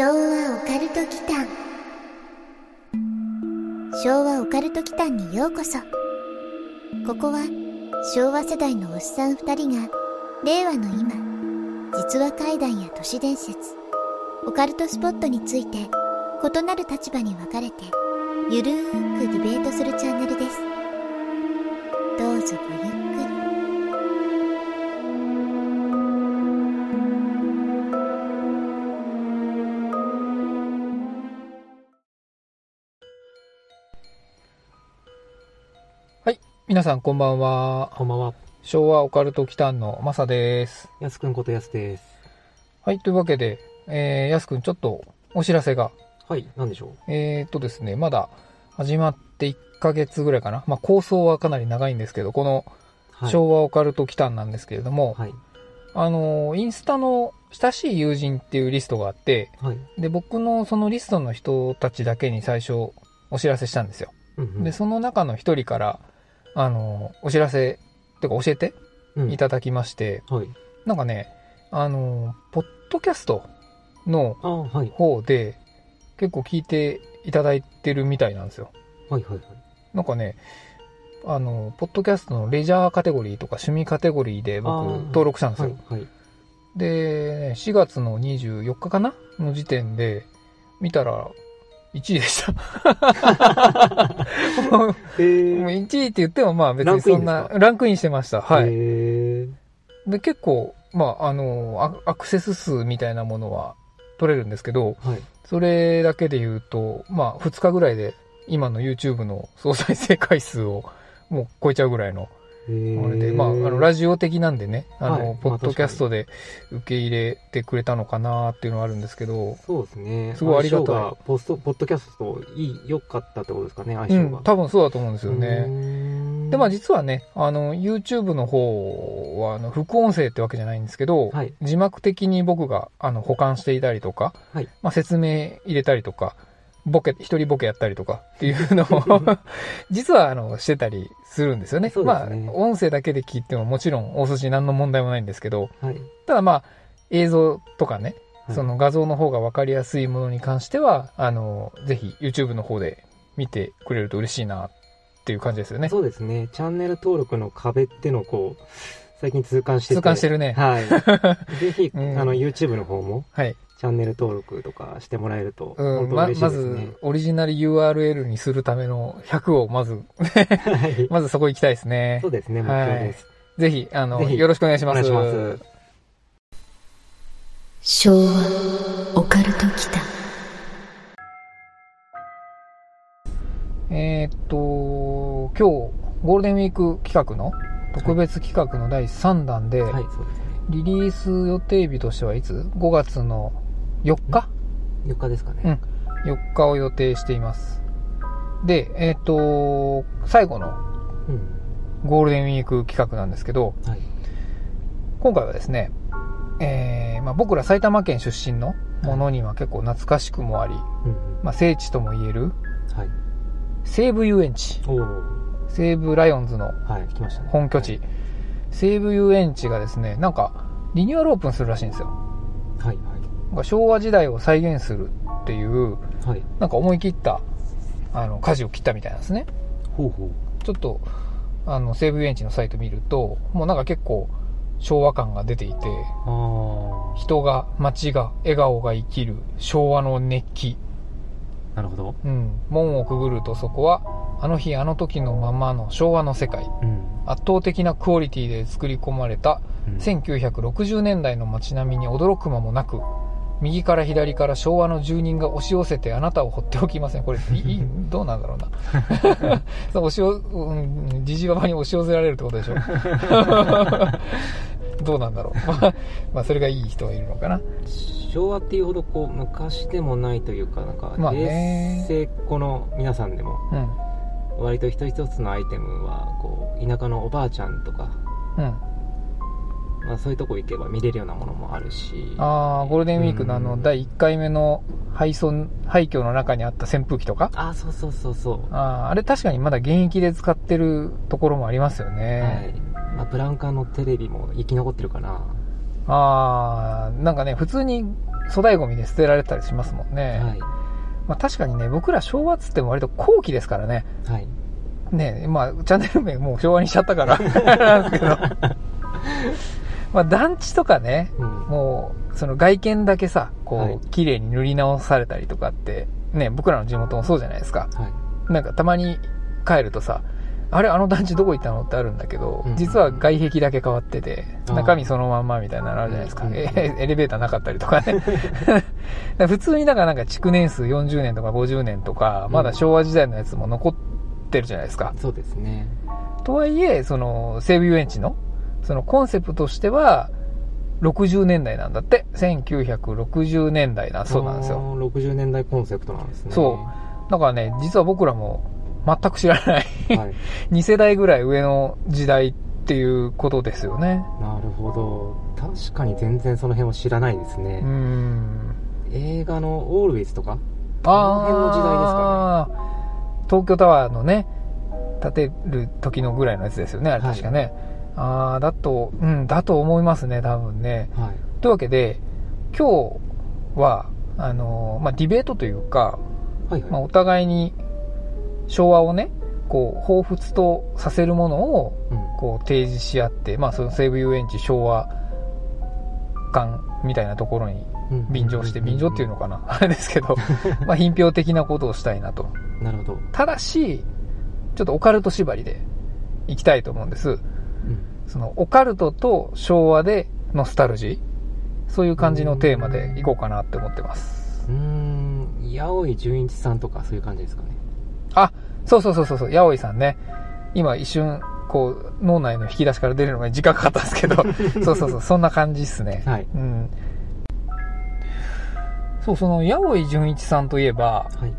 昭和オカルト祈間。昭和オカルト祈間にようこそ。ここは昭和世代のおっさん二人が令和の今実話怪談や都市伝説オカルトスポットについて異なる立場に分かれてゆるーくディベートするチャンネルです。どうぞごゆっくり。皆さんこんばんは。こんばんは。昭和オカルト祈間のマサです。やすくんことやすです。はい。というわけで、えー、やすくんちょっとお知らせが。はい、なんでしょえー、っとですね、まだ始まって1ヶ月ぐらいかな。まあ構想はかなり長いんですけど、このう。はい。昭和オカルト祈間なんですけれども、はい。あのー、インスタの親しい友人っていうリストがあって、はい。で、僕のそのリストの人たちだけに最初お知らせしたんですよ。うんうんで、その中の一人から、あのー、お知らせ、てか教えてうんいただきまして、はい。なんかね、あの、ポッドキャストの。方で結構聞いていただいてるみたいなんですよ。はい、はい、はい。なんかね、あの、ポッドキャストのレジャーカテゴリーとか趣味カテゴリーであ僕ー登録したんですよ。はい、はい。で、ね4月の24日かなの時点で見たら1位でした。えー。1 位って言ってもまあ別にそんなランクインしてました。はい。えー。で、結構、まあ、あの、アアクセス数みたいなものは取れるんですけど、はい。それだけで言うと、まあ、2日ぐらいで今の YouTube の総再生回数をもう超えちゃうぐらいの、えー。あれで、まあ、あの、ラジオ的なんでね、あの、はいポッドキャストで受け入れてくれたのかなっていうのはあるんですけど、そうですね。すごいありがたいポスト、ポッドキャストといい、良かったってことですかね、相うん性が。、多分そうだと思うんですよね。んで、まあ実はね、あの、YouTube の方は、あの、副音声ってわけじゃないんですけど、はい。字幕的に僕があの保管していたりとか、はいまあ、説明入れたりとか、ボケ、一人ボケやったりとかっていうのを 実はあのしてたりするんですよね。ねまあ、音声だけで聞いてももちろん大筋何の問題もないんですけど、はい。ただまあ、映像とかね、はいその画像の方が分かりやすいものに関しては、あの、ぜひ YouTube の方で見てくれると嬉しいなっていう感じですよね。そうですね。チャンネル登録の壁ってのをこう、最近痛感してて。痛感してるね。はい。ぜひ、うんあの、YouTube の方も、はい。チャンネル登録とかしてもらえると、うん、本当ま、ま嬉しいですねず。、オリジナル URL にするための100をまず、はい。まずそこ行きたいですねそう。ですね、目標です。ぜひ、あの、よろしくお願いします。お願いします。昭和オカルト祈間えーっと、今日、ゴールデンウィーク企画の特別企画の第3弾で、はい、そうですね。リリース予定日としてはいつ ?5 月の4日？4日ですかね。4日を予定しています。で、えーっと、最後のうん。ゴールデンウィーク企画なんですけど、はい。今回はですね、えーまあ、僕ら埼玉県出身のものには結構懐かしくもあり、うんうん。まあ、聖地とも言えるはい。西武遊園地西武ライオンズのはい、来ましたね。本拠地、西武遊園地がですねなんかリニューアルオープンするらしいんですよはい。なんか昭和時代を再現するっていうはい。はい。なんか思い切ったあの舵を切ったみたいなんですねほうほう。ちょっとあの西武遊園地のサイト見るともうなんか結構昭和感が出ていてあ人が街が笑顔が生きる昭和の熱気あ、なるほど。うん、門をくぐるとそこはあの日あの時のままの昭和の世界うん。圧倒的なクオリティで作り込まれたうん1960年代の街並みに驚く間もなく右から左から昭和の住人が押し寄せてあなたを放っておきません。これどうなんだろうな。そう押し寄うんじじばばに押し寄せられるってことでしょ。どうなんだろう。まあまあそれがいい人がいるのかな。昭和っていうほどこう昔でもないというかなんかまあね。平成っ子の皆さんでもうん。割と一つ一つのアイテムはこう田舎のおばあちゃんとか、うんまあ、そういうとこ行けば見れるようなものもあるし。ああゴールデンウィークのあのうん。第1回目の配送廃墟の中にあった扇風機とか？あそうそうそうそう。あーあれ確かにまだ現役で使ってるところもありますよはね、い、まあ、ブラウン管のテレビも生き残ってるかな。ああなんかね普通に粗大ゴミで捨てられてたりしますもんね。はい。まあ確かにね、僕ら昭和っつっても割と後期ですからね。はい。ねまあ、チャンネル名もう昭和にしちゃったから、なんですけど。まあ団地とかね、うんもう、その外見だけさ、こう、はい綺麗に塗り直されたりとかって、ね、僕らの地元もそうじゃないですか。はいなんかたまに帰るとさ、あれあの団地どこ行ったのってあるんだけど、うん実は外壁だけ変わってて、中身そのまんまみたいなのあるじゃないですか。うんえエレベーターなかったりとかね。普通にだからなんか築年数40年とか50年とか、まだ昭和時代のやつも残ってるじゃないですか。そうですねとはいえ、その西武遊園地の、そのコンセプトとしては、60年代なんだって。1960年代だそうなんですよ。あー60年代コンセプトなんですねそだからね、実は僕らも全く知らない。うはい 2世代ぐらい上の時代っていうことですよね。なるほど確かに全然その辺を知らないですね、ん。映画の「オールウィズ」とか？あの辺の時代ですかね。東京タワーのね、建てる時のぐらいのやつですよね、あれはい確かね。ああ、だと、うん、だと思いますね、多分ね。はいというわけで、今日は、あのーまあ、ディベートというか、はいはい、まあ、お互いに昭和をね、こう、彷彿とさせるものを、うんこう、提示し合って、まあ、その西武遊園地昭和館みたいなところにうん便乗して、便乗っていうのかな あれですけど、まあ、品評的なことをしたいなと。なるほど、ただし、ちょっとオカルト縛りでいきたいと思うんです。うん。その、オカルトと昭和でノスタルジー。そういう感じのテーマでいこうかなって思ってます。うーん。八百井純一さんとかそういう感じですかね。あ、そうそうそうそうそう、八百井さんね。今一瞬、こう、脳内の引き出しから出るのが時間かかったんですけど、そうそうそう、そんな感じっすね。はい。うん。そう、その、八百井純一さんといえば、はい。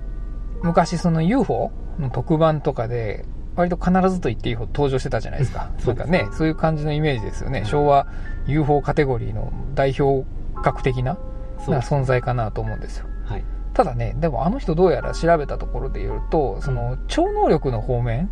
昔その UFO の特番とかで、割と必ずと言っていいほど登場してたじゃないですか。なんかね、そういう感じのイメージですよね。はい昭和 UFO カテゴリーの代表格的なそうです。存在かなと思うんですよ。はい。ただね、でもあの人どうやら調べたところで言うと、その超能力の方面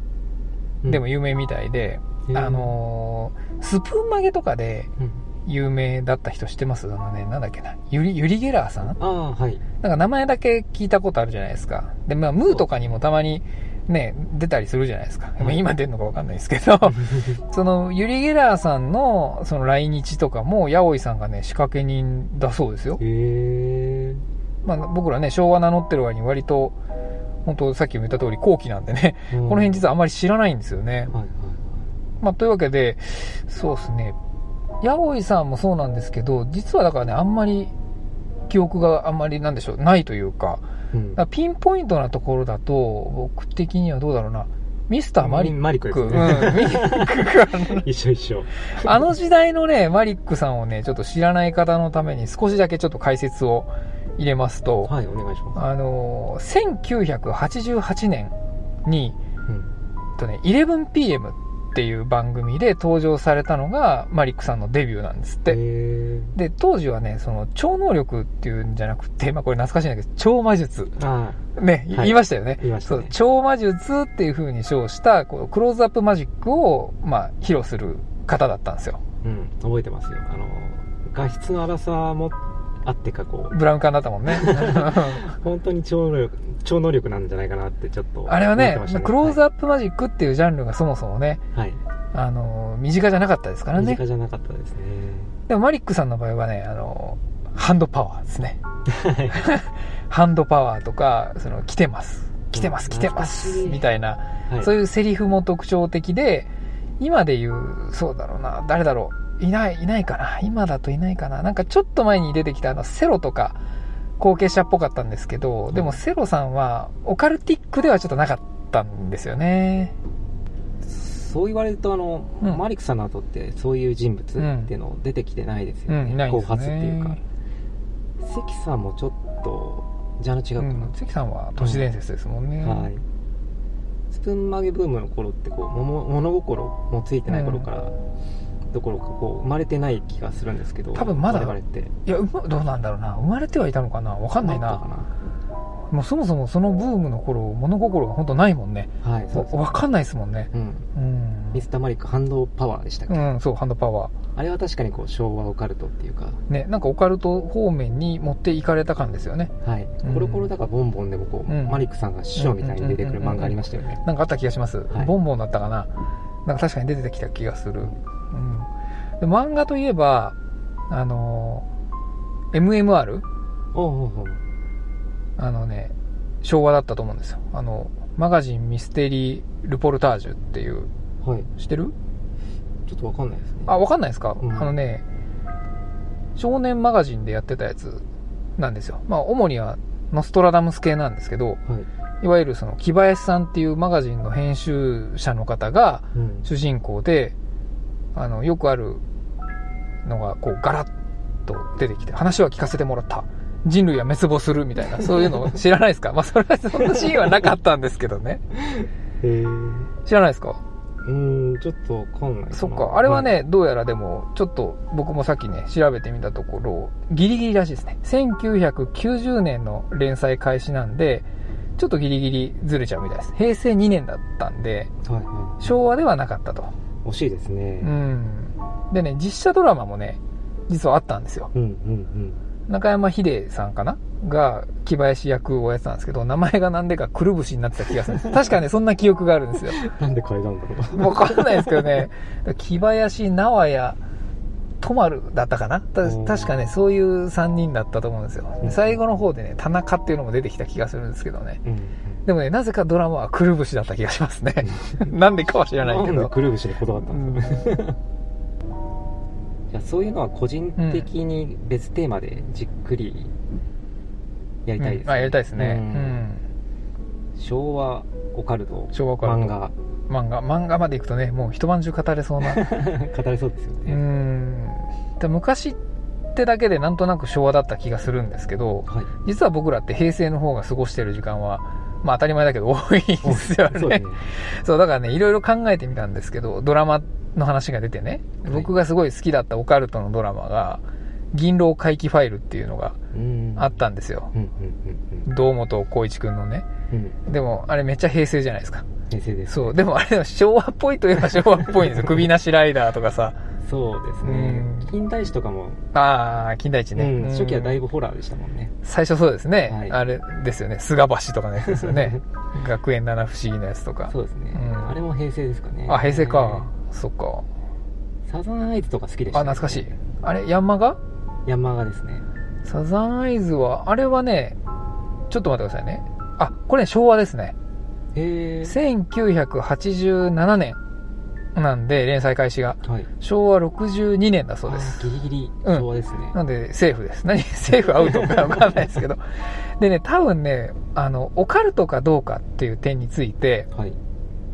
でも有名みたいで、うん。あのースプーン曲げとかでうん。有名だった人知ってます？あのね、なんだっけな、ユリ、ユリゲラーさん？ああはい。なんか名前だけ聞いたことあるじゃないですか。で、まあ、ムーとかにもたまにね、出たりするじゃないですか。まあ今出るのかわかんないですけど、その、ユリ・ゲラーさんの、その来日とかも、八百井さんがね、仕掛け人だそうですよ。まあ、僕らね、昭和名乗ってる割に割と、本当さっきも言った通り後期なんでね、ここの辺実はあまり知らないんですよね。はいはいまあ、というわけで、そうですね、八百井さんもそうなんですけど、実はだからね、あんまり、記憶があんまりなんでしょう、ないというか、うん。ピンポイントなところだと、僕的にはどうだろうな、ミスターマリック。マリックですうん、ねミックが 一緒一緒。あの時代のね、マリックさんをね、ちょっと知らない方のために少しだけちょっと解説を入れますと、はいお願いします。あのー、1988年に、うん。とね、11PM っていう番組で登場されたのがマリックさんのデビューなんですって。へで、当時はね、その超能力っていうんじゃなくて、まあこれ懐かしいんだけど、超魔術。ね、はい言いましたよね。ねそう、超魔術っていう風に称した、こう、クローズアップマジックを、まあ、披露する方だったんですよ。うん覚えてますよあの画質の荒さもあってかこうブラウン管だったもんね。本当に超能力超能力なんじゃないかなってちょっとあれはねクローズアップマジックっていうジャンルがそもそもね、はい、あの、身近じゃなかったですからね身近。じゃなかったですねでもマリックさんの場合はね、あの、ハンドパワーですね。ハンドパワーとか、その、来てます。来てます、うん来てます。みたいな、はいそういうセリフも特徴的で、今で言う、そうだろうな、誰だろう、いない、いないかな、今だといないかな、なんかちょっと前に出てきたあの、セロとか、後継者っぽかったんですけど、でもセロさんは、オカルティックではちょっとなかったんですよね。そう言われるとあの、うん。マリックさんの後ってそういう人物っていうの出てきてないですよね、うん。後発っていうか。関さんもちょっとジャンル違うかな、うん、関さんは都市伝説ですもんね。はい。スプーン曲げブームの頃ってこう物心もついてない頃から、どころかこう生まれてない気がするんですけど多分まだ我々っていや、どうなんだろうな。生まれてはいたのかな？わかんないな。もうそもそもそのブームの頃、物心が本当ないもんね。なはいそうですわわかんないですもんね。うんうん。ミスターマリックハンドパワーでしたっけ、うん、そう、ハンドパワあれは確かにこう昭和オカルトっていうかー。ね、なんかオカルト方面に持っていかれた感ですよね。はい、うんコロコロだからボンボンでもこう、うんマリックさんが師匠みたいに出てくる漫画ありましたよねなんかあった気がします。はいボンボンだったかな？なんか確かに出てきた気がする。うん。で漫画といえば、あのー MMR? おうおうあのね、昭和だったと思うんですよ。あの、マガジンミステリールポルタージュっていう、はい知ってる？ちょっとわかんないですねあ、わかんないですか、うんあのね、少年マガジンでやってたやつなんですよ。まあ、主にはノストラダムス系なんですけど、はい、いわゆるその木林さんっていうマガジンの編集者の方がうん、主人公で、あの、よくあるのが、こう、ガラッと出てきて、話は聞かせてもらった。人類は滅亡するみたいな、そういうの知らないですか？まあ、それは、そんなシーンはなかったんですけどね。へえ知らないですか？うーんちょっとわかんないそっか。あれはね、どうやらでも、ちょっと僕もさっきね、調べてみたところ、ギリギリらしいですね。1990年の連載開始なんで、ちょっとギリギリずれちゃうみたいです。平成2年だったんで、はいは昭和ではなかったと。い惜しいですねうん。でね、実写ドラマもね、実はあったんですよ。うんうん中山秀さんかな？が木林役をやってたんですけど、名前がなんでかくるぶしになってた気がするんです。確かね、そんな記憶があるんですよ。うんなんで変えたんだろうわかんないですけどね、木林直也、とまるだったかな？確かね、そういう3人だったと思うんですよ。最後の方でね、田中っていうのも出てきた気がするんですけどね。うんでもね、なぜかドラマはくるぶしだった気がしますね。なんでかは知らないけど。なんでくるぶしにこだわったうんんですか、じゃあそういうのは個人的に別テーマでじっくりやりたいです、うん。あ、やりたいですね。ううん。ん。昭和オカルト。昭和オカルト。漫画。漫画、漫画まで行くとね、もう一晩中語れそうな。語れそうですようね、ん。で昔ってだけでなんとなく昭和だった気がするんですけど、はい。実は僕らって平成の方が過ごしてる時間は、まあ当たり前だけど多いですよね。そうねそう、だからね、いろいろ考えてみたんですけど、ドラマの話が出てね、はい僕がすごい好きだったオカルトのドラマが、銀狼回帰ファイルっていうのがうんあったんですよ。堂本光一くんのね。でも、あれめっちゃ平成じゃないですか。平成ですそう、でもあれ昭和っぽいといえば昭和っぽいんですよ。首なしライダーとかさ。そうですねうん金田一とかも、あー、金田一ね。うん、初期はだいぶ。ぶホラーでしたもんね最初そうですね。はいあれですよね。菅橋とかのやつですよね。学園七不思議なやつとか。そうですね、うんあれも平成ですかねあ、平成か。そっか。サザンアイズとか好きでした、あ、懐かしい。あれ、ヤンマガ？山がですねサザンアイズは、あれはね、ちょっと待ってくださいね。あ、これ、昭和ですね。へえ1987年なんで、連載開始が。はい昭和62年だそうです。あギリギリうん昭和ですね、なんで、セーフです。何セーフアウトか わかんないですけど。でね、多分ね、あの、オカルトかどうかっていう点について、はい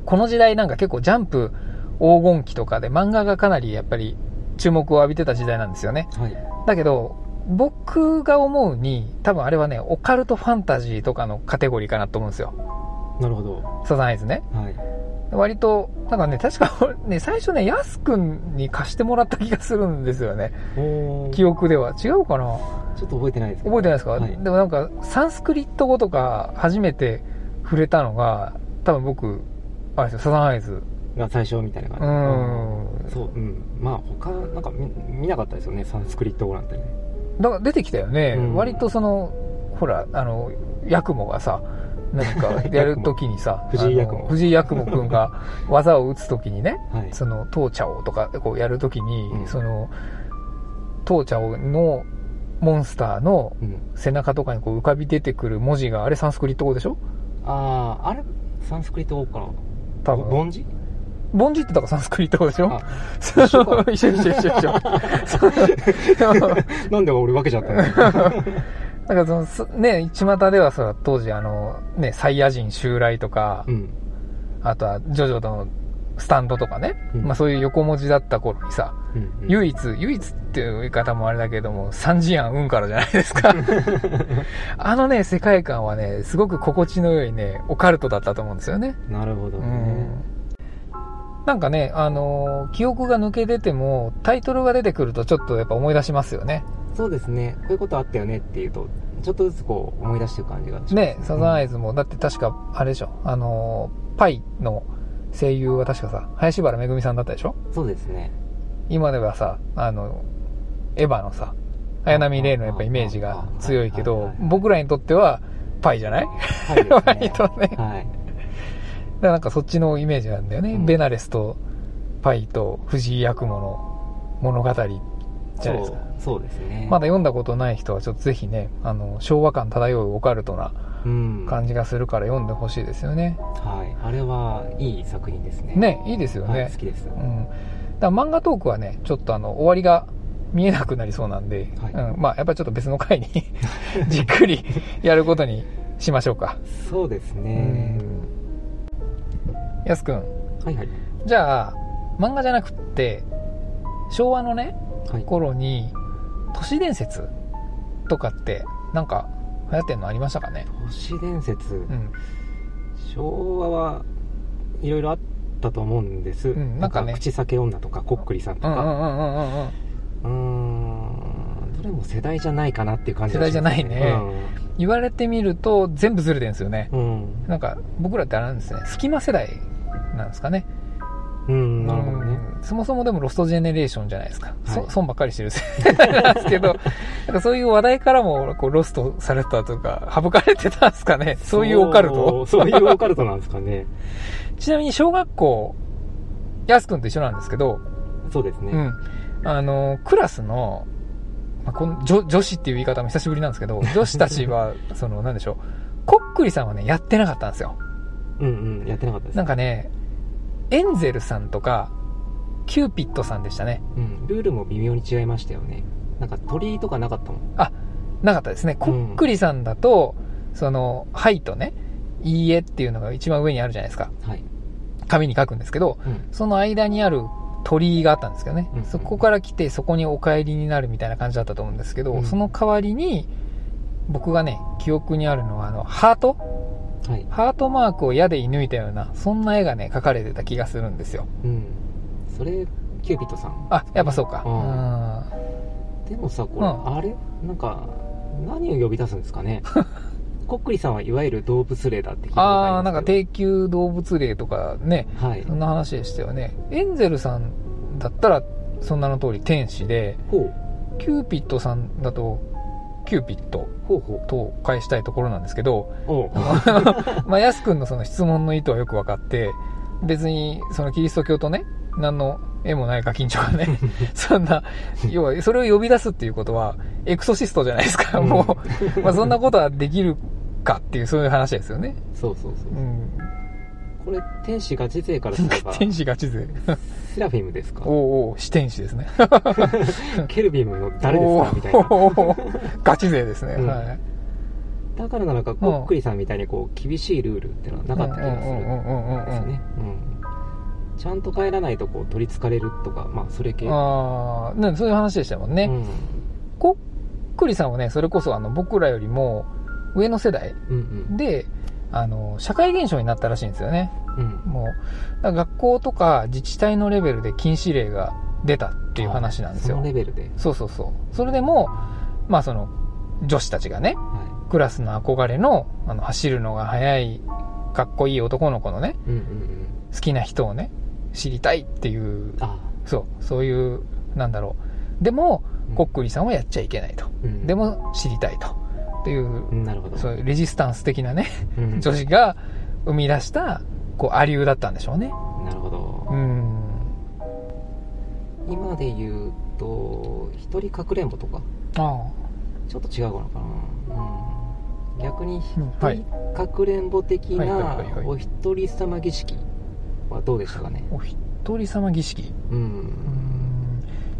この時代なんか結構ジャンプ黄金期とかで漫画がかなりやっぱり注目を浴びてた時代なんですよね。はいだけど、僕が思うに、多分あれはね、オカルトファンタジーとかのカテゴリーかなと思うんですよ。なるほどサザンアイズね。はい割と、なんかね、確かね、最初ね、ヤス君に貸してもらった気がするんですよね。記憶では。違うかな？ちょっと覚えてないですけど覚えてないですか、はいでもなんか、サンスクリット語とか初めて触れたのが、多分僕、あれですよ、サザンアイズ。が最初みたいなう感じん。そううんまあ他なんか見見なかったですよねサンスクリット語なんてねだから出てきたよね。うん。割とその、ほら、あの、ヤクモがさ、何か やるときにさ藤井八雲藤井八雲くんが 技を打つときにね、はい。その、トーチャオとかこうやるときに、うん。その、トーチャオのモンスターのうん。背中とかにこう浮かび出てくる文字が、あれサンスクリット語でしょ？あああれサンスクリット語かな。多分。梵字？ボンジってだからサンスクリット語でしょ？一緒か一緒一緒一緒。なんで俺分けちゃったの？だからそのす、ね、巷ではさ、当時あの、ね、サイヤ人襲来とか、うん。あとはジョジョのスタンドとかね、うん。まあそういう横文字だった頃にさ、うんうん。唯一、唯一っていう言い方もあれだけども、三次案運からじゃないですか。あのね、世界観はね、すごく心地の良いね、オカルトだったと思うんですよね。なるほどうねん。なんかね、あのー記憶が抜け出ても、タイトルが出てくるとちょっとやっぱ思い出しますよね。そうですね。こういうことあったよねっていうとちょっとずつこう思い出してる感じがします。ね、サザンアイズズも、だって確か、あれでしょ、あのーパイの声優は確かさ林原めぐみさんだったでしょ？そうですね。今ではさあのエヴァのさ綾波レイのやっぱイメージが強いけど僕らにとってはパイじゃない？ね。割とね。はいらなんかそっちのイメージなんだよね、うん。ベナレスとパイと藤井八雲の物語じゃないですか。そうですね。まだ読んだことない人はちょっとぜひねあの昭和感漂うオカルトなうん。感じがするから読んでほしいですよね。はい。あれはいい作品ですね。ねいいですよね、はい好きです。うん、だ漫画トークはねちょっとあの終わりが見えなくなりそうなんで、はい。うん、まあやっぱりちょっと別の回に じっくりやることにしましょうか。そうですねやすくん。はいはい。じゃあ漫画じゃなくって昭和のねはい。頃に都市伝説とかってなんか流行ってんのありましたかね？都市伝説？うん。昭和はいろいろあったと思うんです、うんなんかね。口裂け女とかこっくりさんとか。うんうんうんうんうんうん。うーん。どれも世代じゃないかなっていう感じ世代じゃないね。う言われてみると全部ずれてるんですよね。ん、うん。なんか僕らってあれなんですね。隙間世代なんですかね。うん、なるほどね。うんそもそもでもロストジェネレーションじゃないですか、そはい。損ばっかりしてる。世 代なんですけどなんかそういう話題からもこうロストされてたとか省かれてたんですかね。そういうオカルト？そうそういうオカルトなんですかね。ちなみに小学校やすくんと一緒なんですけど、そうですね、うん。あのクラスの,、まあ、この女女子っていう言い方も久しぶりなんですけど 女子たちはそのなんでしょう。こっくりさんはねやってなかったんですよ。うんうんやってなかったです。なんかねエンゼルさんとかキューピッドさんでしたね。うん、ルールも微妙に違いましたよね。なんか鳥居とかなかったもん。なかったですね。こっくりさんだと、その、はいとね、いいえっていうのが一番上にあるじゃないですか。はい、紙に書くんですけど、うん、その間にある鳥居があったんですけどね、うん。そこから来てそこにお帰りになるみたいな感じだったと思うんですけど、うん。その代わりに、僕がね、記憶にあるのは、あの、ハートはい、ハートマークを矢で射抜いたような、そんな絵がね、描かれてた気がするんですよ。うん、それキューピッドさん。あ、やっぱそうか。うん。でもさこれ、うん。あれ？なんか何を呼び出すんですかね？こっくりさんはいわゆる動物霊だって聞いたああなんか低級動物霊とかね、はい。そんな話でしたよね。エンゼルさんだったら、その名の通り天使で、ほキューピッドさんだと、キューピッドうほう。ほと返したいところなんですけど、まあ、ヤス君のその質問の意図はよく分かって、別に、そのキリスト教とね、何の絵もないガキンチョがね、そんな、要は、それを呼び出すっていうことは、エクソシストじゃないですか、うん。もう、まあ、そんなことはできるかっていう、そういう話ですよね。そうそうそう、うん。これ天使ガチ勢からすれば 天使ガチ勢。セラフィムですか？おうおう、四天使ですね。ケルビムの誰ですか？みたいなガチ勢ですね。うんはい。だからなのかこっくりさんみたいにこう厳しいルールっていうのはなかった気がするんうんうんうんうんうんですよねうんちゃんと帰らないとこう取りつかれるとかまあそれ系ああ、ね、そういう話でしたもんね。こっくりさんはね、それこそあの僕らよりも上の世代うんうんで、あの、社会現象になったらしいんですよね。うんもう、学校とか自治体のレベルで禁止令が出たっていう話なんですよ。レベルで？そうそうそう。それでも、まあその、女子たちがね、はクラスの憧れの、あの、走るのが速い、かっこいい男の子のね、いうんうんうん好きな人をね、知りたいっていう、あそう、そういう、なんだろう。でも、うんこっくりさんはやっちゃいけないと。うんでも、知りたいと。っていう、うんなるほど。そういうレジスタンス的なね、うん。女子が生み出した、こう、アリューだったんでしょうね。なるほど。うん。今で言うと一人かくれんぼとか？あちょっと違うのかな、うん、逆に一人かくれんぼ的なお一人様儀式はどうでしたかね？あ。お一人様儀式？ううんん。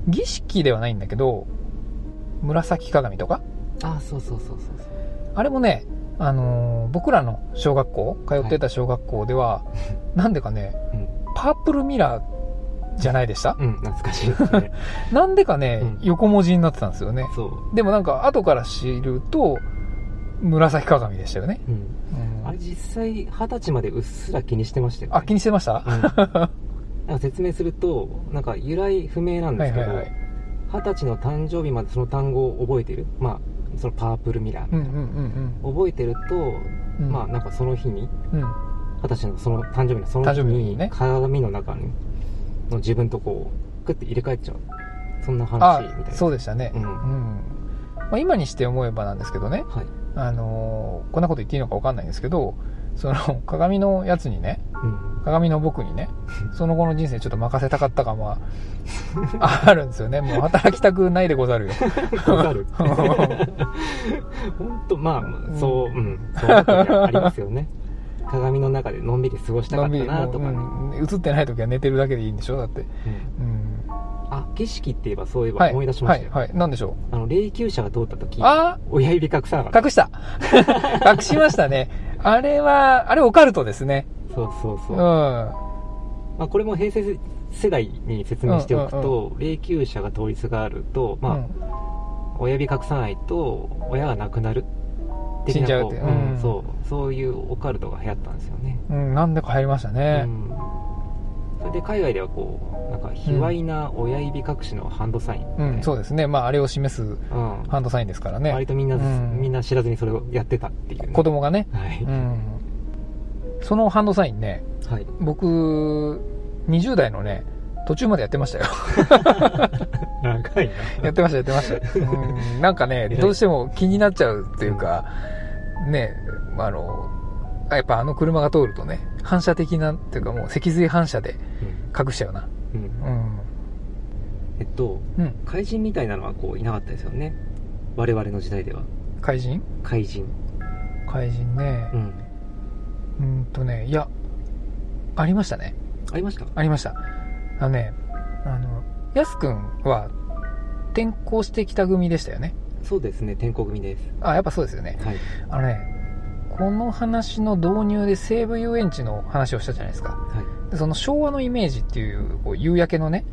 儀式ではないんだけど、紫鏡とか？あそうそうそうそうそう。あれもね、あのー僕らの小学校、通ってた小学校では、なんでかね、うん。パープルミラーじゃないでした、うん懐かしいですね。なんでかね、うん。横文字になってたんですよね。そう、でもなんか後から知ると、紫鏡でしたよね。うん、うん。あれ実際二十歳までうっすら気にしてましたよ、ね、あ、気にしてました、うん。なんか説明するとなんか由来不明なんですけどはいはいはい。二十歳の誕生日までその単語を覚えてる。まあそのパープルミラー、うんうんうん覚えてると、うん。まあなんかその日にうん。二二十歳のその誕生日のその誕日に鏡の中にの自分とこうクッて入れ替えちゃう。そんな話あみたいな。そうでしたね。うん。うん。まあ、今にして思えばなんですけどね、はい、あのーこんなこと言っていいのか分かんないんですけどその鏡のやつにねうん、鏡の僕にね その後の人生ちょっと任せたかった感は あるんですよね。もう働きたくないでござるよ。わかる。本当まあそううん。そういうことがありますよね。鏡の中でのんびり過ごしたかったなとかね、もううん。映ってない時は寝てるだけでいいんでしょ？だって、うん。うん、あ景色って言えばそういえばはい。思い出しましたよ、はいはい。なんでしょあの霊柩車が通った時うあ親指隠さなかった。あ隠した。隠しましたねあれはあれオカルトですね。そうそうそう。う、ん。まあ、これも平成世代に説明しておくと、霊柩車が通りすがると、まあうん。親指隠さないと親が亡くなる死んじゃうってう。んうん。そうそういうオカルトが流行ったんですよね、うん、なんでか入りましたね。う、ん、それで海外ではこうなんか卑猥な親指隠しのハンドサイン、うんそうですね。まああれを示すうん。ハンドサインですからね。割とみんな、うん。みんな知らずにそれをやってたっていうね、子供がね、はい、うん、そのハンドサインねはい、僕20代のね途中までやってましたよ。長いやってましたやってました、うん、なんかねどうしても気になっちゃうっていうか、ねあのやっぱあの車が通るとね反射的なっていうかもう脊髄反射で隠しちゃうな。うん。うん。うんえっとうん。怪人みたいなのはこういなかったですよね。我々の時代では。怪人？怪人。怪人ね。うん。うんとねいやありましたね。ありました？ありました。あのねあのやすくんは転校してきた組でしたよね。そうですね天候組です。あやっぱそうですよね。はい。あのねこの話の導入で西武遊園地の話をしたじゃないですか。はい。でその昭和のイメージっていうこう夕焼けのね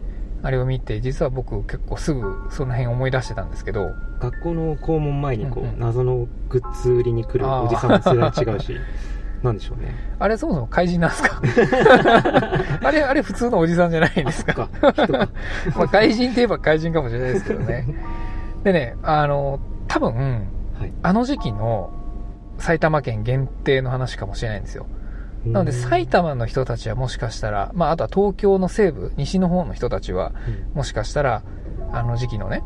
あれを見て実は僕結構すぐその辺思い出してたんですけど。学校の校門前にこう、うんうん。謎のグッズ売りに来るおじさんも世代違うし なんでしょうね。あれそもそも怪人なんですか？あれあれ普通のおじさんじゃないんですか？まあ怪人といえば怪人かもしれないですけどね。でねあの多分はい。あの時期の埼玉県限定の話かもしれないんですよ。なので埼玉の人たちはもしかしたら、まあ、あとは東京の西部西の方の人たちはうん。もしかしたらあの時期のね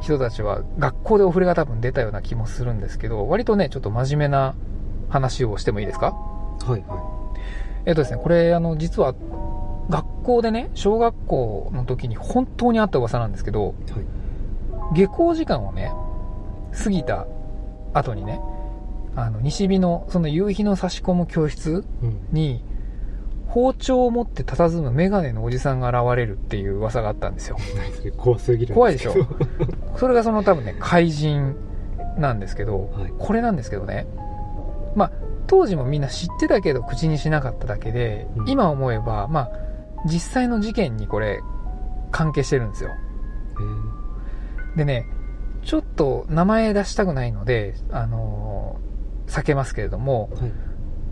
人たちは学校でお触れが多分出たような気もするんですけど割とねちょっと真面目な話をしてもいいですか？はいはえっとですねこれあの実は学校でね小学校の時に本当にあった噂なんですけどいはい。下校時間をね過ぎた後にねあの西日のその夕日の差し込む教室うん。に包丁を持って佇むメガネのおじさんが現れるっていう噂があったんですよ。怖すぎるん怖いでしょ。それがその多分ね怪人なんですけど、はい。これなんですけどね。まあ当時もみんな知ってたけど口にしなかっただけで、うん。今思えばまあ実際の事件にこれ関係してるんですよ。でねちょっと名前出したくないのであのー避けますけれどもえーはい。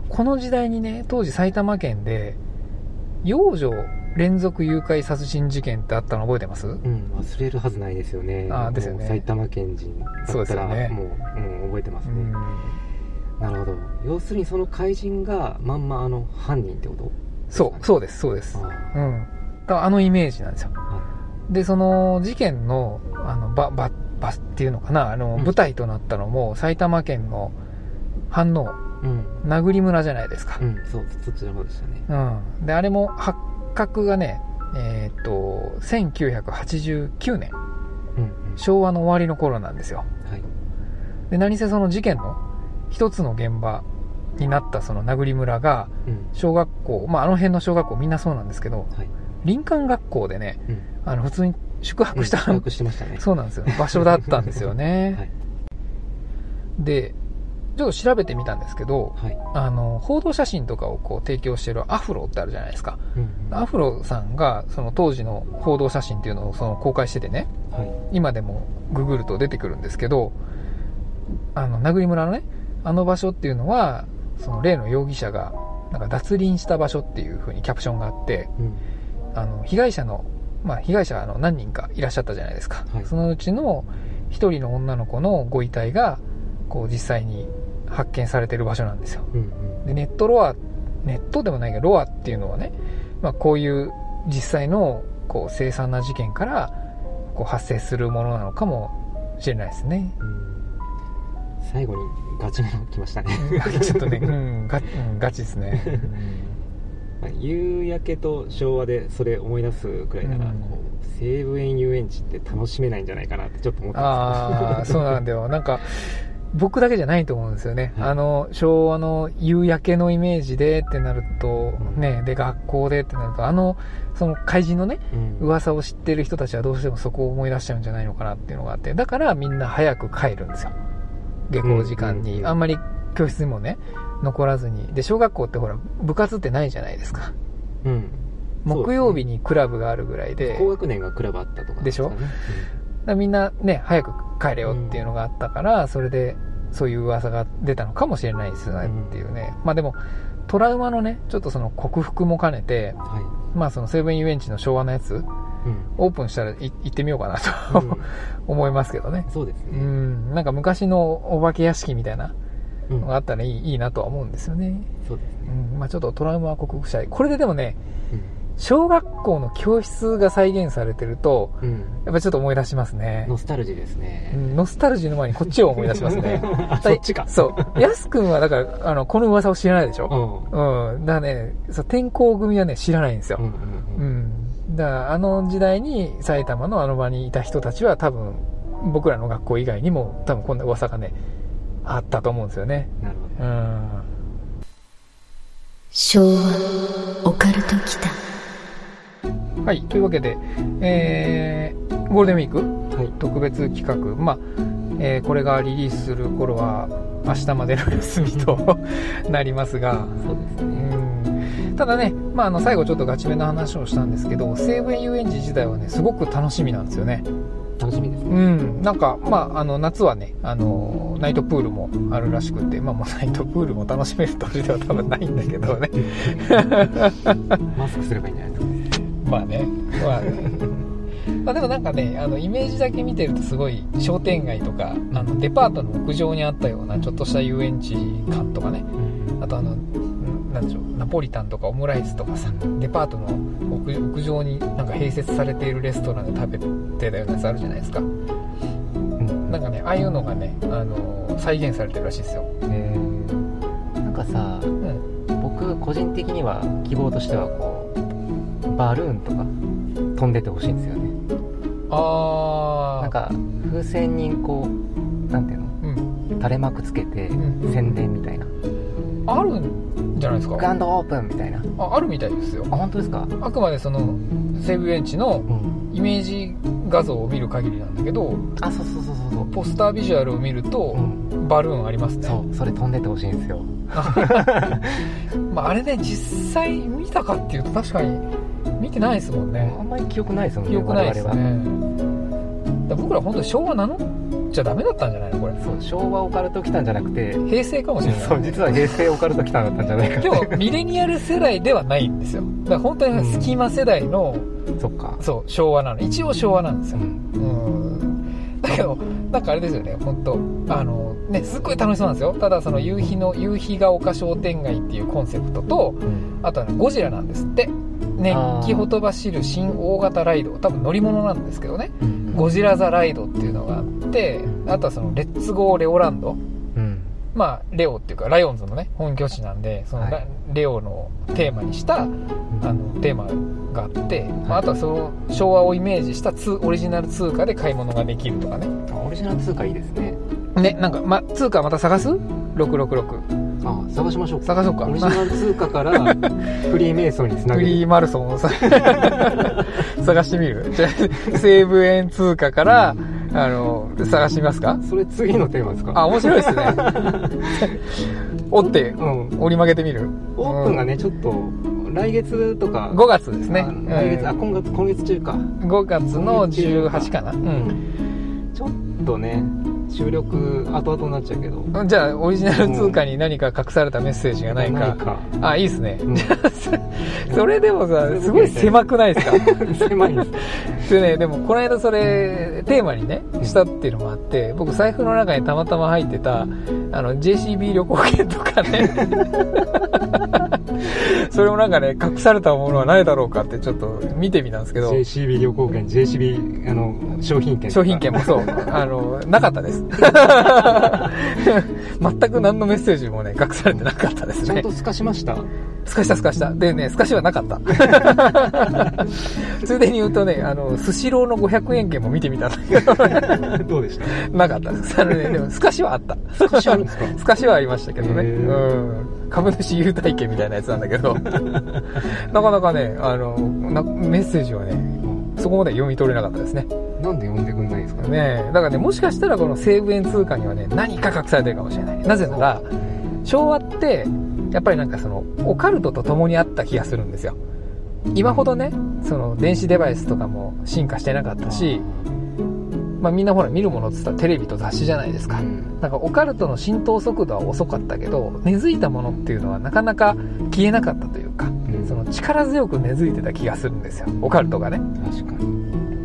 この時代にね当時埼玉県で幼女連続誘拐殺人事件ってあったの覚えてます？うん忘れるはずないですよね。あーですよね。埼玉県人だったらね。もう、うん、覚えてますね、うん。なるほど。要するにその怪人がまんまあの犯人ってこと？そうそうですそうです。あうん。だあのイメージなんですよ。ーはでその事件のあの場場場っていうのかな？あのうん。舞台となったのも埼玉県の飯能。いうん。名栗村じゃないですか。うんそうそっちの方でしたね。うん、であれも発覚がねえーっと1989年。うんうん。昭和の終わりの頃なんですよ。はい。で何せその事件の一つの現場になったその名栗村がうん。小学校、まあ、あの辺の小学校みんなそうなんですけどはい。林間学校でねうん。あの普通に宿泊した、宿泊してましたね。そうなんですよ。場所だったんですよね、はい。でちょっと調べてみたんですけどはい。あの報道写真とかをこう提供してるアフロってあるじゃないですか。うんアフロさんがその当時の報道写真っていうのをその公開しててねはい。今でもググると出てくるんですけどあの名栗村のねあの場所っていうのはその例の容疑者がなんか脱輪した場所っていう風にキャプションがあってうん。あの被害者のまあ被害者はあの何人かいらっしゃったじゃないですか、はい。そのうちの一人の女の子のご遺体がこう実際に発見されてる場所なんですよ。うんうん。でネットロアネットでもないけどロアっていうのはね、まあ、こういう実際のこう凄惨な事件からこう発生するものなのかもしれないですね。うん。最後にガチめの来ましたね。ちょっとね、うん、ガうんガチですね。まあ夕焼けと昭和でそれ思い出すくらいなら、うん。こう西武園遊園地って楽しめないんじゃないかなってちょっと思ってああ、そうなんだよ。なんか、僕だけじゃないと思うんですよね。はいあの、昭和の夕焼けのイメージでってなると、うんね、で、学校でってなると、あの、その怪人のね、うん噂を知ってる人たちはどうしてもそこを思い出しちゃうんじゃないのかなっていうのがあって、だからみんな早く帰るんですよ。下校時間に。うんうんうんあんまり教室にもね、残らずに。で、小学校ってほら、部活ってないじゃないですか。うん木曜日にクラブがあるぐらいで、高学年がクラブあったとかでしょ？だみんなね、早く帰れよっていうのがあったから、それでそういう噂が出たのかもしれないですねっていうね。まあでも、トラウマのね、ちょっとその克服も兼ねて、うんはまあその西武園遊園地の昭和のやつ、い、うん。オープンしたらい行ってみようかなと、うん。思いますけどね。うそうですね、ん、なんか昔のお化け屋敷みたいなうんのがあったらいいいいなとは思うんですよね。そうですうね、ん、まあちょっとトラウマは克服したい。これででもね、うん小学校の教室が再現されてると、うんやっぱちょっと思い出しますね。ノスタルジーですうね、んノスタルジーの前にこっちを思い出しますね。あ そっちかそう。やすくんはだから、あの、この噂を知らないでしうょんうん。だからね、そう、転校組はね、知らないんですようん。うんううんん。だから、あの時代に埼玉のあの場にいた人たちは多分、僕らの学校以外にも多分こんな噂がね、あったと思うんですよね。なるほどうん。昭和オカルト来たはい。というわけで、えー、ゴールデンウィーク？はい。特別企画。まあ、えーこれがリリースする頃は、明日までの休みと なりますが、そうですうねん。ただね、まあ、あの最後ちょっとガチめの話をしたんですけど西武園遊園地自体はねすごく楽しみなんですよね。楽しみですうね、ん。なんかまああの夏はねあのナイトプールもあるらしくてまあもうナイトプールも楽しめる年では多分ないんだけどね。マスクすればいいんじゃないですかまあねまあねまあでもなんかねあのイメージだけ見てるとすごい商店街とかあのデパートの屋上にあったようなちょっとした遊園地感とかねあとあの、んなんでしょう、ナポリタンとかオムライスとかさ、デパートの屋屋上になんか併設されているレストランで食べてたようなやつあるじゃないですか。うんなんかね、ああいうのがね、あの再現されてるらしいですよ。えーなんかさうん。僕個人的には希望としてはこうバルーンとか飛んでてほしいんですよね。あー。なん、か風船にこうなんていうの？うん。垂れ幕つけてうん。宣伝みたいな。あるんじゃないですか？グランドオープンみたいな。ああるみたいですよ。あ。本当ですか？あくまでその、西武園地のうん。イメージ画像を見る限りなんだけど、あそうそうそうそうポスタービジュアルを見るとう、ん。バルーンありますね。そうそれ飛んでてほしいんですよ。まあ、あれね、実際見たかっていうと確かに見てないですもんね。あんまり記憶ないですもんね記憶ないですね。ら僕ら本当に昭和名乗っちゃダメだったんじゃないの？これ。そう昭和オカルト来たんじゃなくて平成かもしれない。そう実は平成オカルト来たんだったんじゃないかでも、ミレニアル世代ではないんですよ。だから本当に隙間世代の、そっかそう、昭和なの。一応昭和なんですよ。うんうん。だけど、なんかあれですよね、本当あの、ね、すっごい楽しそうなんですよ。ただ、その夕日の、夕日が丘商店街っていうコンセプトと、うんあとはね、ゴジラなんですって。熱気ほとばしる新大型ライド。多分乗り物なんですけどね。ゴジラ・ザ・ライドっていうのがあって、あとはその、レッツゴー・レオランド。うんまあ、レオっていうか、ライオンズのね、本拠地なんで、その、はいラレオのテーマにした、あの、テーマがあって、まあ、あとはその、昭和をイメージした通オリジナル通貨で買い物ができるとかね。あオリジナル通貨いいですねね、なんか、ま、通貨また探す ?666。あ探しましょうか。探そうか。オ。リジナル通貨から フリーメイソンにつなげる。フリーマルソンをさ 探してみる。じゃあ西武円通貨から、あの、探してみますか？それ次のテーマですか？あ、面白いですね。折って、うん。折り曲げてみる？オープンがね、ちょっと来月とか。5月ですね。あ来月、あうん。今月今月中か。5月の18かな。うん。ちょっとね収録後々になっちゃうけど。じゃあ、オリジナル通貨に何か隠されたメッセージがないか。ないか。あ、いいですね。うん。それでもさ、すごい狭くないですか？狭いんです。でね、でもこの間それ、テーマにね、したっていうのもあって、僕財布の中にたまたま入ってた、あの、JCB 旅行券とかね、それもなんかね、隠されたものはないだろうかってちょっと見てみたんですけど、JCB 旅行券 JCB あの商品券商品券もそう、あの、なかったです。全く何のメッセージもね、隠されてなかったですねちゃんと。透かしました？すかしたすかした。でね、すかしはなかった。ついでに言うとね、あの、スシローの500円券も見てみたんだけど、どうでした？なかったです。あのね、でも、すかしはあった。透かしあるんですか？すかしはありましたけどね。へうーん。株主優待券みたいなやつなんだけど、なかなかね、あの、なメッセージはね、そこまで読み取れなかったですね。なんで呼んでくんないんですかねだからね、もしかしたらこの西武円通貨にはね、何か隠されてるかもしれない。なぜなら、昭和って、やっぱりなんかその、オカルトと共にあった気がするんですよ。今ほどね、その、電子デバイスとかも進化してなかったし、まあみんなほら見るものって言ったらテレビと雑誌じゃないですか。なんかオカルトの浸透速度は遅かったけど、根付いたものっていうのはなかなか消えなかったというか、うんその力強く根付いてた気がするんですよ。オカルトがね。確かに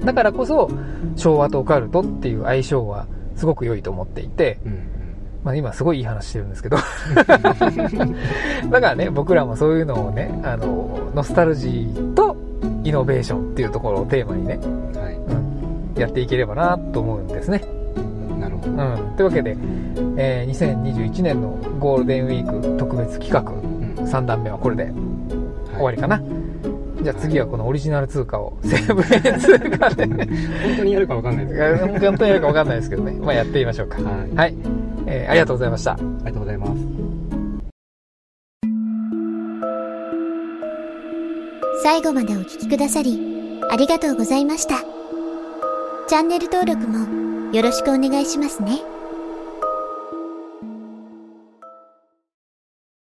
だからこそ、昭和とオカルトっていう相性はすごく良いと思っていて、うんまあ今すごいいい話してるんですけど。だからね、僕らもそういうのをね、あの、ノスタルジーとイノベーションっていうところをテーマにね、うんはいうん、やっていければなと思うんですね。なるほどうん。というわけで、えー2021年のゴールデンウィーク特別企画うん3段目はこれではい終わりかな。じゃあ次はこのオリジナル通貨を西武円通貨で、本当にやるかわかんないですけど本当にやるか分かんないですけどね。まあやってみましょうか。はいはい。えーありがとうございました。ありがとうございます最後までお聞きくださり、ありがとうございました。チャンネル登録もよろしくお願いしますね。